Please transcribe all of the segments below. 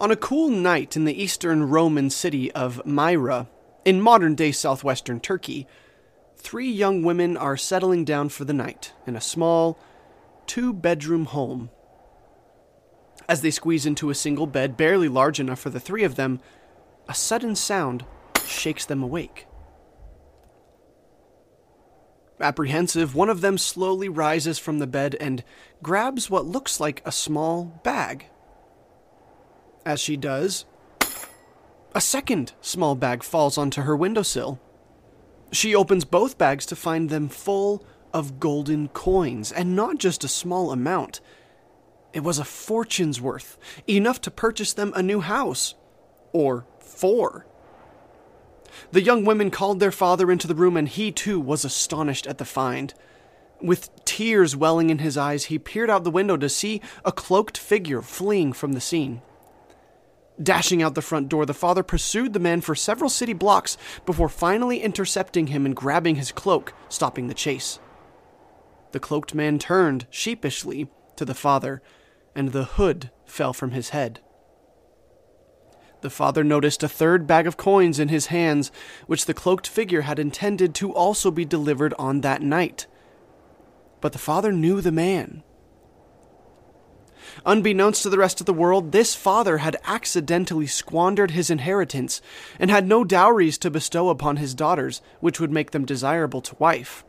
On a cool night in the eastern Roman city of Myra, in modern day southwestern Turkey, three young women are settling down for the night in a small, two bedroom home. As they squeeze into a single bed barely large enough for the three of them, a sudden sound shakes them awake. Apprehensive, one of them slowly rises from the bed and grabs what looks like a small bag. As she does, a second small bag falls onto her windowsill. She opens both bags to find them full of golden coins, and not just a small amount. It was a fortune's worth, enough to purchase them a new house. Or four. The young women called their father into the room, and he too was astonished at the find. With tears welling in his eyes, he peered out the window to see a cloaked figure fleeing from the scene. Dashing out the front door, the father pursued the man for several city blocks before finally intercepting him and grabbing his cloak, stopping the chase. The cloaked man turned sheepishly to the father, and the hood fell from his head. The father noticed a third bag of coins in his hands, which the cloaked figure had intended to also be delivered on that night. But the father knew the man. Unbeknownst to the rest of the world, this father had accidentally squandered his inheritance and had no dowries to bestow upon his daughters, which would make them desirable to wife.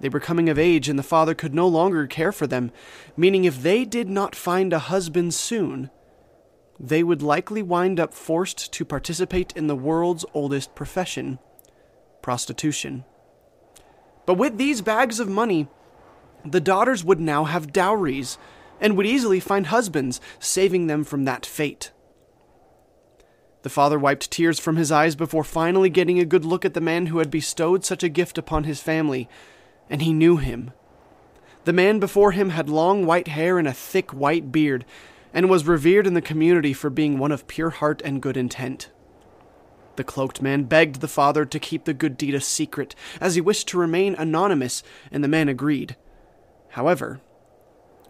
They were coming of age, and the father could no longer care for them, meaning if they did not find a husband soon, they would likely wind up forced to participate in the world's oldest profession prostitution. But with these bags of money, the daughters would now have dowries and would easily find husbands, saving them from that fate. The father wiped tears from his eyes before finally getting a good look at the man who had bestowed such a gift upon his family, and he knew him. The man before him had long white hair and a thick white beard, and was revered in the community for being one of pure heart and good intent. The cloaked man begged the father to keep the good deed a secret, as he wished to remain anonymous, and the man agreed. However,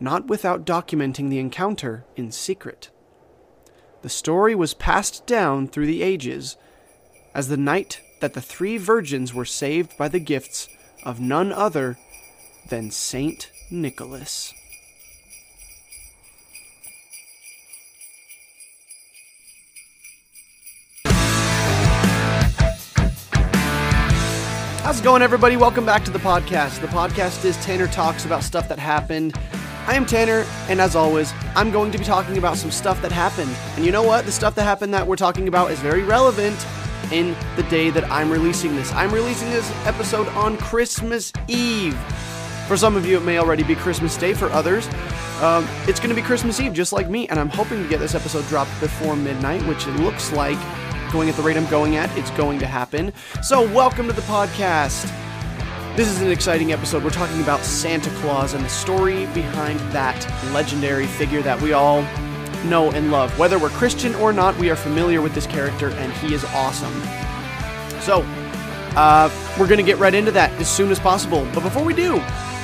not without documenting the encounter in secret. The story was passed down through the ages as the night that the three virgins were saved by the gifts of none other than Saint Nicholas. How's it going, everybody? Welcome back to the podcast. The podcast is Tanner Talks about stuff that happened. I am Tanner, and as always, I'm going to be talking about some stuff that happened. And you know what? The stuff that happened that we're talking about is very relevant in the day that I'm releasing this. I'm releasing this episode on Christmas Eve. For some of you, it may already be Christmas Day. For others, um, it's going to be Christmas Eve, just like me. And I'm hoping to get this episode dropped before midnight, which it looks like, going at the rate I'm going at, it's going to happen. So, welcome to the podcast. This is an exciting episode. We're talking about Santa Claus and the story behind that legendary figure that we all know and love. Whether we're Christian or not, we are familiar with this character, and he is awesome. So, uh, we're going to get right into that as soon as possible. But before we do,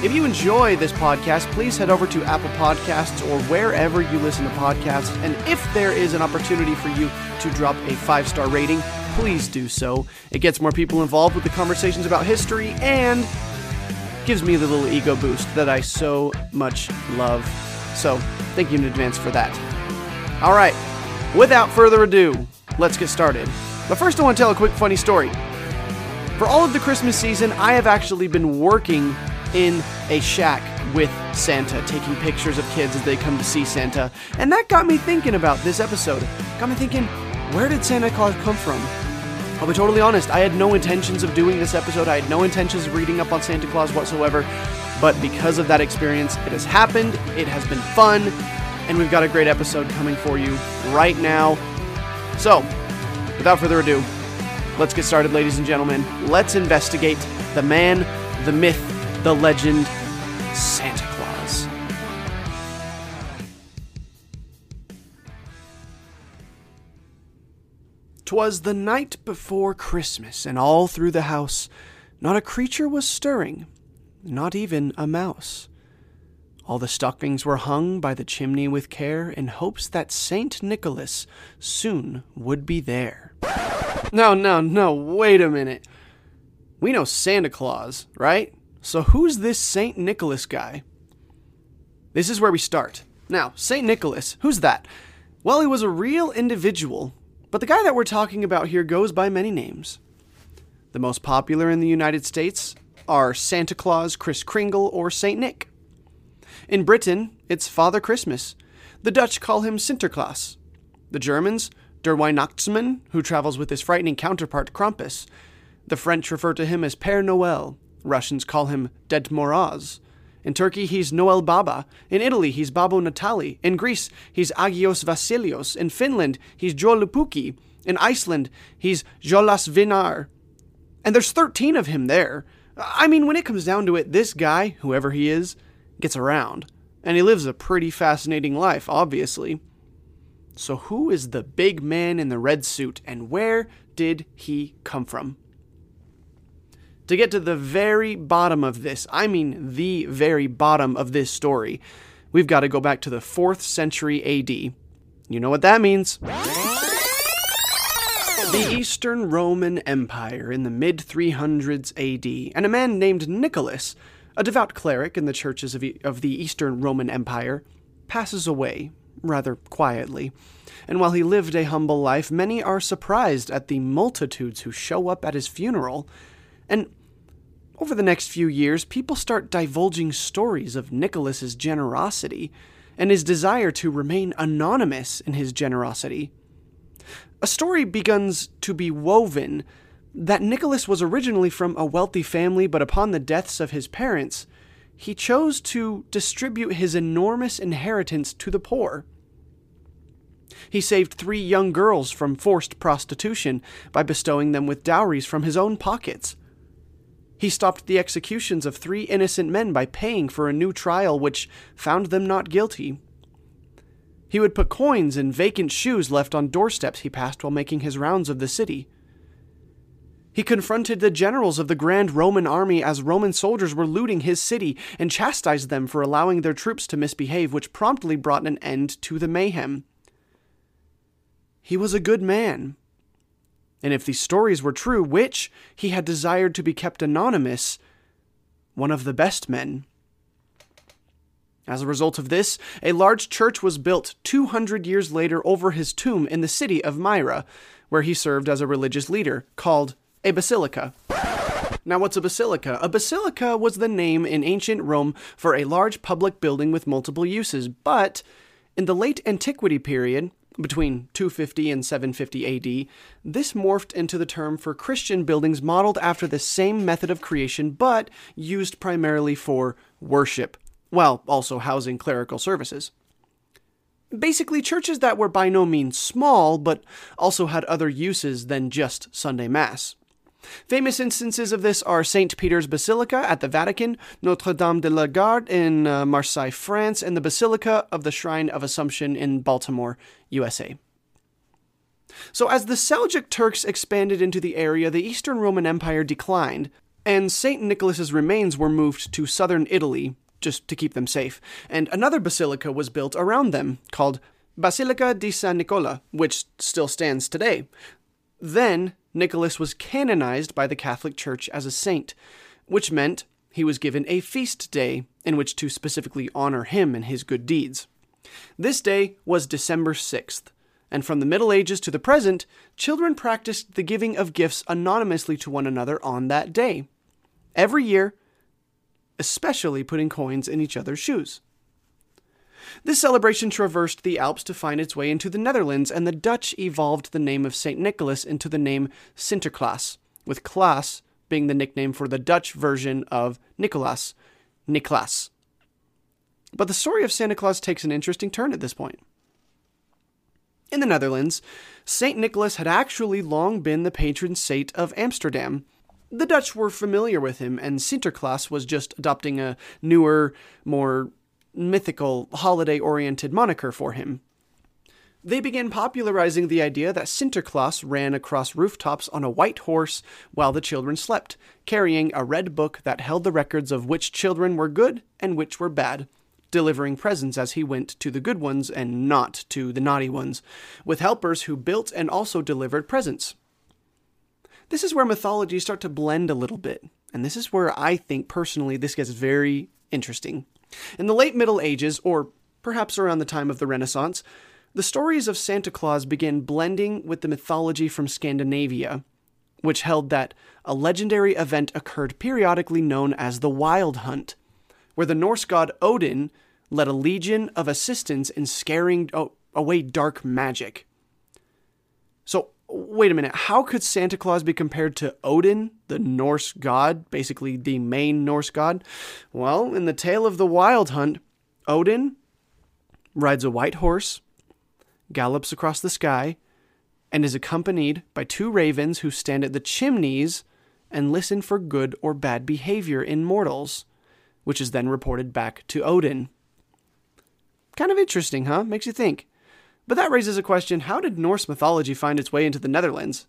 if you enjoy this podcast, please head over to Apple Podcasts or wherever you listen to podcasts. And if there is an opportunity for you to drop a five star rating, please do so. It gets more people involved with the conversations about history and gives me the little ego boost that I so much love. So, thank you in advance for that. All right, without further ado, let's get started. But first, I want to tell a quick funny story. For all of the Christmas season, I have actually been working in a shack with Santa, taking pictures of kids as they come to see Santa. And that got me thinking about this episode. Got me thinking, where did Santa Claus come from? I'll be totally honest, I had no intentions of doing this episode. I had no intentions of reading up on Santa Claus whatsoever. But because of that experience, it has happened, it has been fun, and we've got a great episode coming for you right now. So, without further ado, let's get started, ladies and gentlemen. Let's investigate the man, the myth, the legend, Twas the night before Christmas, and all through the house not a creature was stirring, not even a mouse. All the stockings were hung by the chimney with care in hopes that Saint Nicholas soon would be there. No, no, no, wait a minute. We know Santa Claus, right? So who's this Saint Nicholas guy? This is where we start. Now, Saint Nicholas, who's that? Well, he was a real individual, but the guy that we're talking about here goes by many names. The most popular in the United States are Santa Claus, Kris Kringle, or Saint Nick. In Britain, it's Father Christmas. The Dutch call him Sinterklaas. The Germans, Der Weihnachtsmann, who travels with his frightening counterpart Krampus. The French refer to him as Père Noël. Russians call him Ded Moroz. In Turkey, he's Noel Baba. In Italy, he's Babbo Natale. In Greece, he's Agios Vasilios. In Finland, he's Joulupukki. In Iceland, he's Jólasveinar. And there's 13 of him there. I mean, when it comes down to it, this guy, whoever he is, gets around. And he lives a pretty fascinating life, obviously. So, who is the big man in the red suit, and where did he come from? To get to the very bottom of this, I mean the very bottom of this story, we've got to go back to the 4th century AD. You know what that means. The Eastern Roman Empire in the mid 300s AD, and a man named Nicholas, a devout cleric in the churches of, of the Eastern Roman Empire, passes away rather quietly. And while he lived a humble life, many are surprised at the multitudes who show up at his funeral. And over the next few years, people start divulging stories of Nicholas's generosity and his desire to remain anonymous in his generosity. A story begins to be woven that Nicholas was originally from a wealthy family, but upon the deaths of his parents, he chose to distribute his enormous inheritance to the poor. He saved three young girls from forced prostitution by bestowing them with dowries from his own pockets. He stopped the executions of three innocent men by paying for a new trial which found them not guilty. He would put coins in vacant shoes left on doorsteps he passed while making his rounds of the city. He confronted the generals of the Grand Roman army as Roman soldiers were looting his city and chastised them for allowing their troops to misbehave, which promptly brought an end to the mayhem. He was a good man. And if these stories were true, which he had desired to be kept anonymous, one of the best men. As a result of this, a large church was built 200 years later over his tomb in the city of Myra, where he served as a religious leader, called a basilica. Now, what's a basilica? A basilica was the name in ancient Rome for a large public building with multiple uses, but in the late antiquity period, between 250 and 750 AD, this morphed into the term for Christian buildings modeled after the same method of creation but used primarily for worship, while also housing clerical services. Basically, churches that were by no means small but also had other uses than just Sunday Mass. Famous instances of this are St. Peter's Basilica at the Vatican, Notre Dame de la Garde in uh, Marseille, France, and the Basilica of the Shrine of Assumption in Baltimore, USA. So, as the Seljuk Turks expanded into the area, the Eastern Roman Empire declined, and St. Nicholas's remains were moved to southern Italy just to keep them safe, and another basilica was built around them called Basilica di San Nicola, which still stands today. Then Nicholas was canonized by the Catholic Church as a saint, which meant he was given a feast day in which to specifically honor him and his good deeds. This day was December 6th, and from the Middle Ages to the present, children practiced the giving of gifts anonymously to one another on that day. Every year, especially putting coins in each other's shoes. This celebration traversed the Alps to find its way into the Netherlands, and the Dutch evolved the name of St. Nicholas into the name Sinterklaas, with Klaas being the nickname for the Dutch version of Nicholas, Niklas. But the story of Santa Claus takes an interesting turn at this point. In the Netherlands, St. Nicholas had actually long been the patron saint of Amsterdam. The Dutch were familiar with him, and Sinterklaas was just adopting a newer, more mythical, holiday oriented moniker for him. They began popularizing the idea that Sinterklaas ran across rooftops on a white horse while the children slept, carrying a red book that held the records of which children were good and which were bad, delivering presents as he went to the good ones and not to the naughty ones, with helpers who built and also delivered presents. This is where mythologies start to blend a little bit, and this is where I think personally this gets very interesting. In the late Middle Ages, or perhaps around the time of the Renaissance, the stories of Santa Claus began blending with the mythology from Scandinavia, which held that a legendary event occurred periodically known as the Wild Hunt, where the Norse god Odin led a legion of assistants in scaring oh, away dark magic. So, wait a minute, how could Santa Claus be compared to Odin, the Norse god, basically the main Norse god? Well, in the tale of the Wild Hunt, Odin rides a white horse gallops across the sky, and is accompanied by two ravens who stand at the chimneys and listen for good or bad behavior in mortals, which is then reported back to Odin. Kind of interesting, huh? Makes you think. But that raises a question how did Norse mythology find its way into the Netherlands?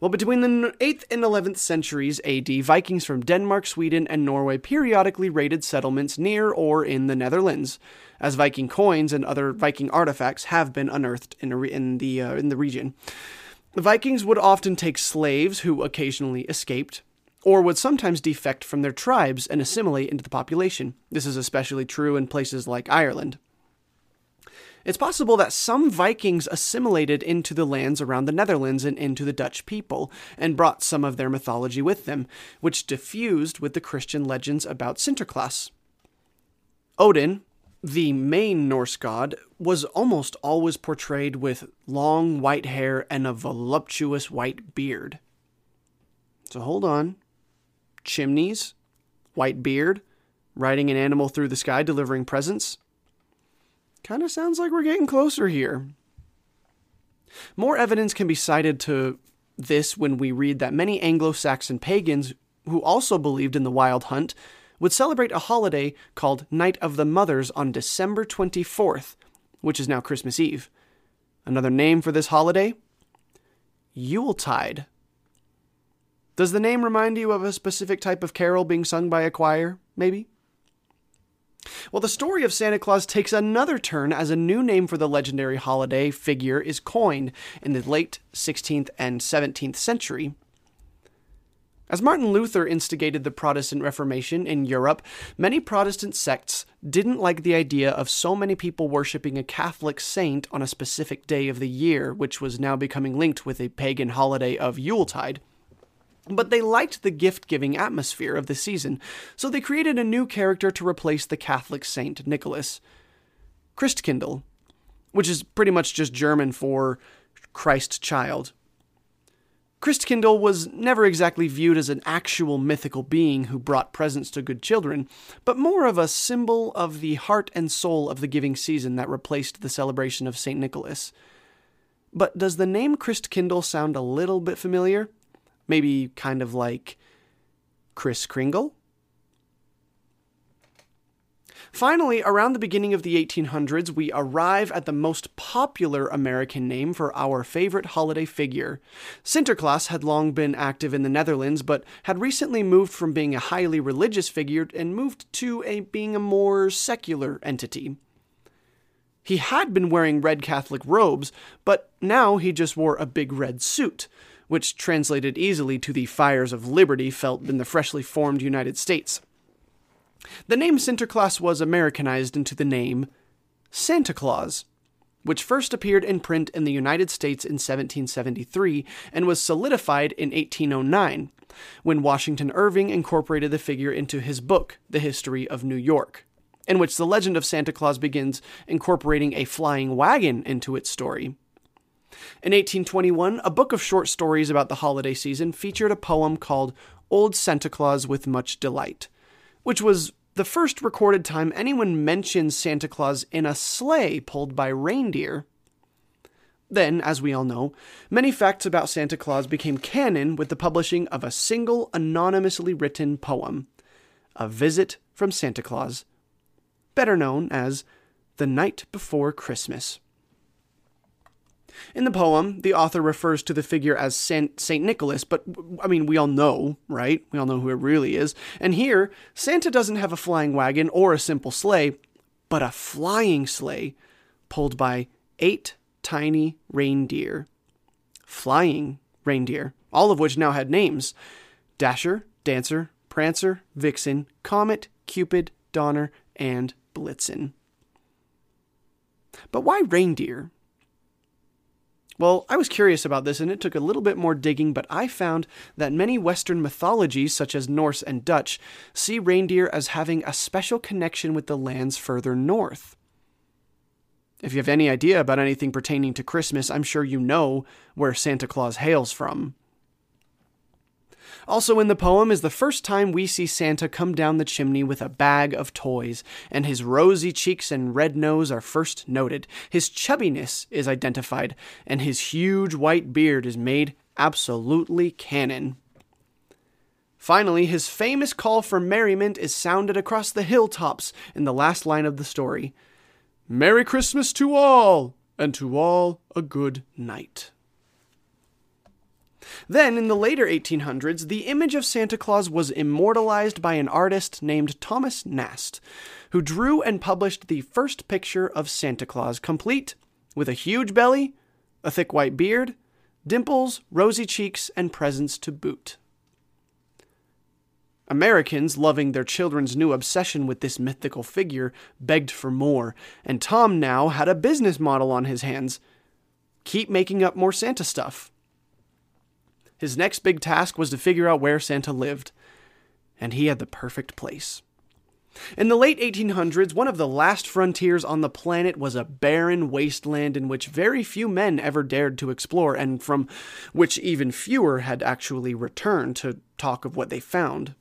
Well, between the 8th and 11th centuries AD, Vikings from Denmark, Sweden, and Norway periodically raided settlements near or in the Netherlands, as Viking coins and other Viking artifacts have been unearthed in, in the, uh, in the region. The Vikings would often take slaves who occasionally escaped, or would sometimes defect from their tribes and assimilate into the population. This is especially true in places like Ireland. It's possible that some Vikings assimilated into the lands around the Netherlands and into the Dutch people, and brought some of their mythology with them, which diffused with the Christian legends about Sinterklaas. Odin, the main Norse god, was almost always portrayed with long white hair and a voluptuous white beard. So hold on. Chimneys, white beard, riding an animal through the sky delivering presents. Kind of sounds like we're getting closer here. More evidence can be cited to this when we read that many Anglo Saxon pagans who also believed in the wild hunt would celebrate a holiday called Night of the Mothers on December 24th, which is now Christmas Eve. Another name for this holiday? Yuletide. Does the name remind you of a specific type of carol being sung by a choir, maybe? Well, the story of Santa Claus takes another turn as a new name for the legendary holiday figure is coined in the late 16th and 17th century. As Martin Luther instigated the Protestant Reformation in Europe, many Protestant sects didn't like the idea of so many people worshipping a Catholic saint on a specific day of the year, which was now becoming linked with a pagan holiday of Yuletide. But they liked the gift giving atmosphere of the season, so they created a new character to replace the Catholic Saint Nicholas Christkindl, which is pretty much just German for Christ child. Christkindl was never exactly viewed as an actual mythical being who brought presents to good children, but more of a symbol of the heart and soul of the giving season that replaced the celebration of St. Nicholas. But does the name Christkindl sound a little bit familiar? Maybe kind of like Kris Kringle? Finally, around the beginning of the 1800s, we arrive at the most popular American name for our favorite holiday figure. Sinterklaas had long been active in the Netherlands, but had recently moved from being a highly religious figure and moved to a being a more secular entity. He had been wearing red Catholic robes, but now he just wore a big red suit which translated easily to the fires of liberty felt in the freshly formed United States. The name Sinterklaas was Americanized into the name Santa Claus, which first appeared in print in the United States in 1773 and was solidified in 1809, when Washington Irving incorporated the figure into his book, The History of New York, in which the legend of Santa Claus begins incorporating a flying wagon into its story. In 1821, a book of short stories about the holiday season featured a poem called Old Santa Claus with Much Delight, which was the first recorded time anyone mentions Santa Claus in a sleigh pulled by reindeer. Then, as we all know, many facts about Santa Claus became canon with the publishing of a single anonymously written poem, A Visit from Santa Claus, better known as The Night Before Christmas. In the poem, the author refers to the figure as Saint, Saint Nicholas, but I mean, we all know, right? We all know who it really is. And here, Santa doesn't have a flying wagon or a simple sleigh, but a flying sleigh pulled by eight tiny reindeer. Flying reindeer, all of which now had names Dasher, Dancer, Prancer, Vixen, Comet, Cupid, Donner, and Blitzen. But why reindeer? Well, I was curious about this and it took a little bit more digging, but I found that many Western mythologies, such as Norse and Dutch, see reindeer as having a special connection with the lands further north. If you have any idea about anything pertaining to Christmas, I'm sure you know where Santa Claus hails from. Also, in the poem is the first time we see Santa come down the chimney with a bag of toys, and his rosy cheeks and red nose are first noted. His chubbiness is identified, and his huge white beard is made absolutely canon. Finally, his famous call for merriment is sounded across the hilltops in the last line of the story Merry Christmas to all, and to all a good night. Then, in the later 1800s, the image of Santa Claus was immortalized by an artist named Thomas Nast, who drew and published the first picture of Santa Claus, complete with a huge belly, a thick white beard, dimples, rosy cheeks, and presents to boot. Americans, loving their children's new obsession with this mythical figure, begged for more, and Tom now had a business model on his hands. Keep making up more Santa stuff. His next big task was to figure out where Santa lived, and he had the perfect place. In the late 1800s, one of the last frontiers on the planet was a barren wasteland in which very few men ever dared to explore, and from which even fewer had actually returned to talk of what they found.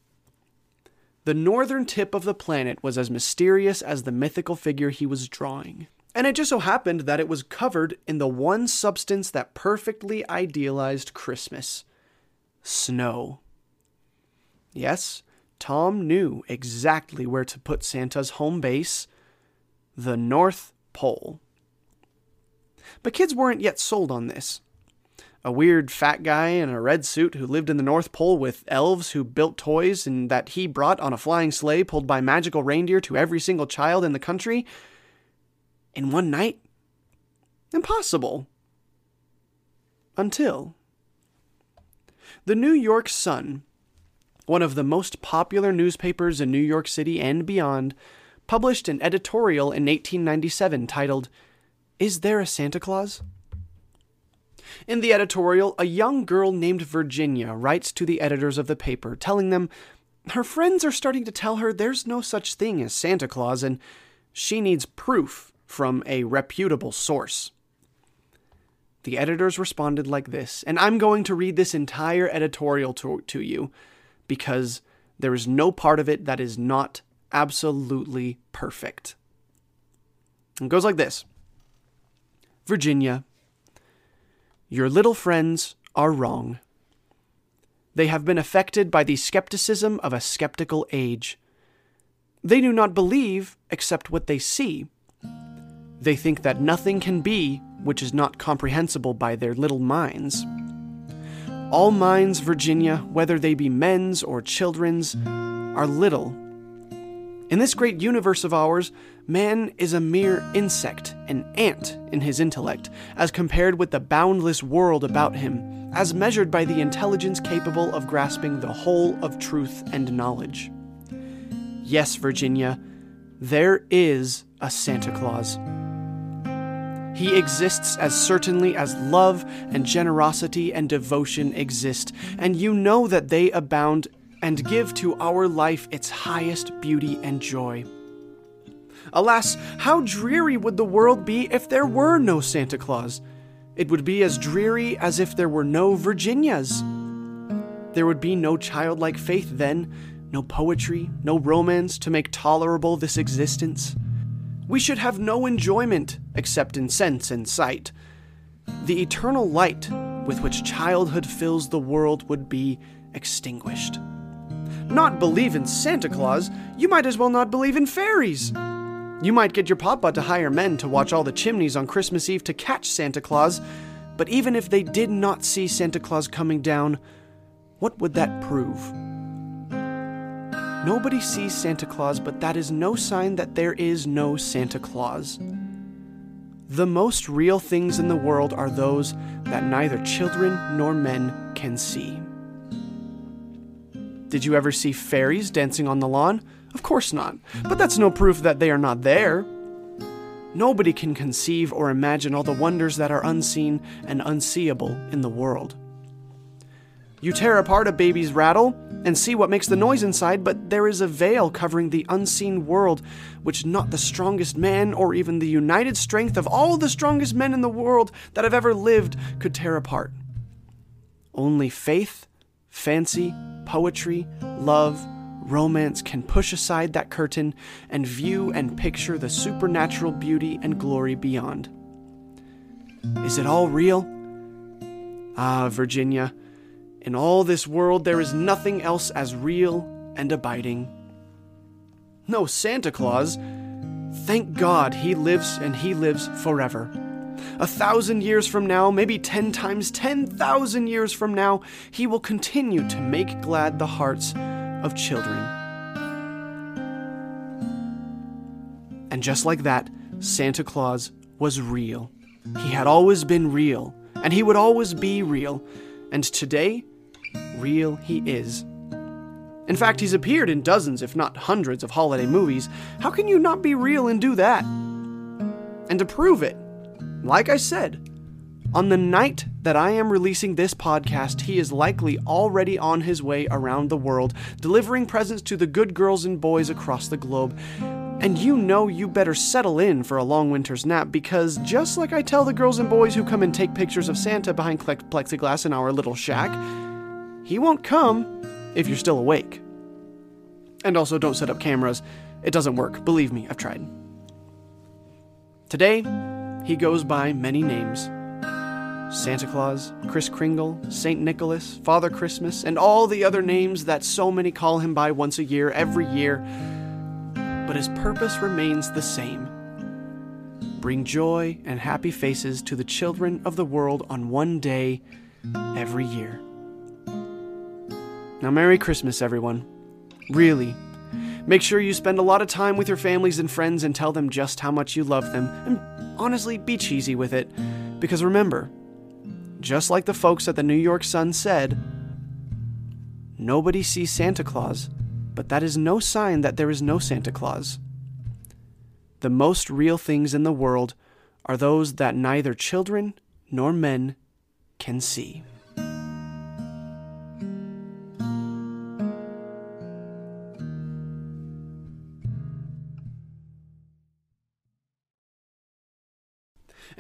The northern tip of the planet was as mysterious as the mythical figure he was drawing. And it just so happened that it was covered in the one substance that perfectly idealized Christmas snow. Yes, Tom knew exactly where to put Santa's home base the North Pole. But kids weren't yet sold on this. A weird fat guy in a red suit who lived in the North Pole with elves who built toys and that he brought on a flying sleigh pulled by magical reindeer to every single child in the country in one night? Impossible. Until the New York Sun, one of the most popular newspapers in New York City and beyond, published an editorial in 1897 titled, Is There a Santa Claus? In the editorial, a young girl named Virginia writes to the editors of the paper, telling them her friends are starting to tell her there's no such thing as Santa Claus and she needs proof from a reputable source. The editors responded like this, and I'm going to read this entire editorial to, to you because there is no part of it that is not absolutely perfect. It goes like this Virginia, your little friends are wrong. They have been affected by the skepticism of a skeptical age. They do not believe except what they see. They think that nothing can be which is not comprehensible by their little minds. All minds, Virginia, whether they be men's or children's, are little. In this great universe of ours, man is a mere insect, an ant in his intellect, as compared with the boundless world about him, as measured by the intelligence capable of grasping the whole of truth and knowledge. Yes, Virginia, there is a Santa Claus. He exists as certainly as love and generosity and devotion exist, and you know that they abound and give to our life its highest beauty and joy. Alas, how dreary would the world be if there were no Santa Claus? It would be as dreary as if there were no Virginias. There would be no childlike faith then, no poetry, no romance to make tolerable this existence we should have no enjoyment except in sense and sight. The eternal light with which childhood fills the world would be extinguished. Not believe in Santa Claus, you might as well not believe in fairies. You might get your papa to hire men to watch all the chimneys on Christmas Eve to catch Santa Claus, But even if they did not see Santa Claus coming down, what would that prove? Nobody sees Santa Claus, but that is no sign that there is no Santa Claus. The most real things in the world are those that neither children nor men can see. Did you ever see fairies dancing on the lawn? Of course not, but that's no proof that they are not there. Nobody can conceive or imagine all the wonders that are unseen and unseeable in the world. You tear apart a baby's rattle and see what makes the noise inside, but there is a veil covering the unseen world, which not the strongest man or even the united strength of all the strongest men in the world that have ever lived could tear apart. Only faith, fancy, poetry, love, romance can push aside that curtain and view and picture the supernatural beauty and glory beyond. Is it all real? Ah, Virginia, in all this world there is nothing else as real and abiding. No Santa Claus. Thank God he lives and he lives forever. A thousand years from now, maybe ten times ten thousand years from now, he will continue to make glad the hearts of children. And just like that, Santa Claus was real. He had always been real, and he would always be real. And today, real he is. In fact, he's appeared in dozens, if not hundreds, of holiday movies. How can you not be real and do that? And to prove it, like I said, on the night that I am releasing this podcast, he is likely already on his way around the world, delivering presents to the good girls and boys across the globe. And you know you better settle in for a long winter's nap because just like I tell the girls and boys who come and take pictures of Santa behind plexiglass in our little shack, he won't come if you're still awake. And also, don't set up cameras. It doesn't work. Believe me, I've tried. Today, he goes by many names Santa Claus, Kris Kringle, St. Nicholas, Father Christmas, and all the other names that so many call him by once a year, every year. But his purpose remains the same bring joy and happy faces to the children of the world on one day every year. Now, Merry Christmas, everyone. Really. Make sure you spend a lot of time with your families and friends and tell them just how much you love them. And honestly, be cheesy with it. Because remember, just like the folks at the New York Sun said, nobody sees Santa Claus, but that is no sign that there is no Santa Claus. The most real things in the world are those that neither children nor men can see.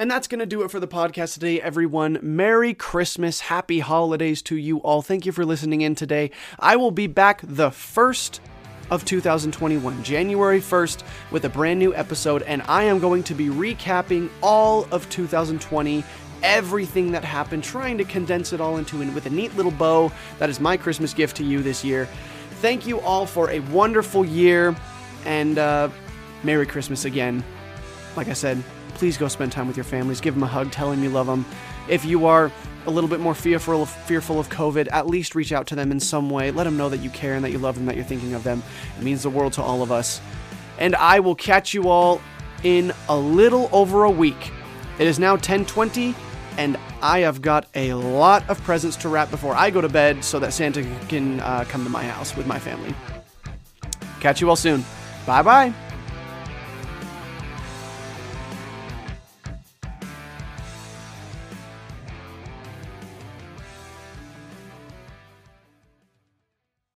And that's going to do it for the podcast today, everyone. Merry Christmas. Happy holidays to you all. Thank you for listening in today. I will be back the first of 2021, January 1st, with a brand new episode, and I am going to be recapping all of 2020 everything that happened, trying to condense it all into it with a neat little bow. That is my Christmas gift to you this year. Thank you all for a wonderful year, and uh, Merry Christmas again. Like I said, please go spend time with your families. Give them a hug, tell them you love them. If you are a little bit more fearful of, fearful of COVID, at least reach out to them in some way. Let them know that you care and that you love them, that you're thinking of them. It means the world to all of us. And I will catch you all in a little over a week. It is now 10:20 and I have got a lot of presents to wrap before I go to bed so that Santa can uh, come to my house with my family. Catch you all soon. Bye bye.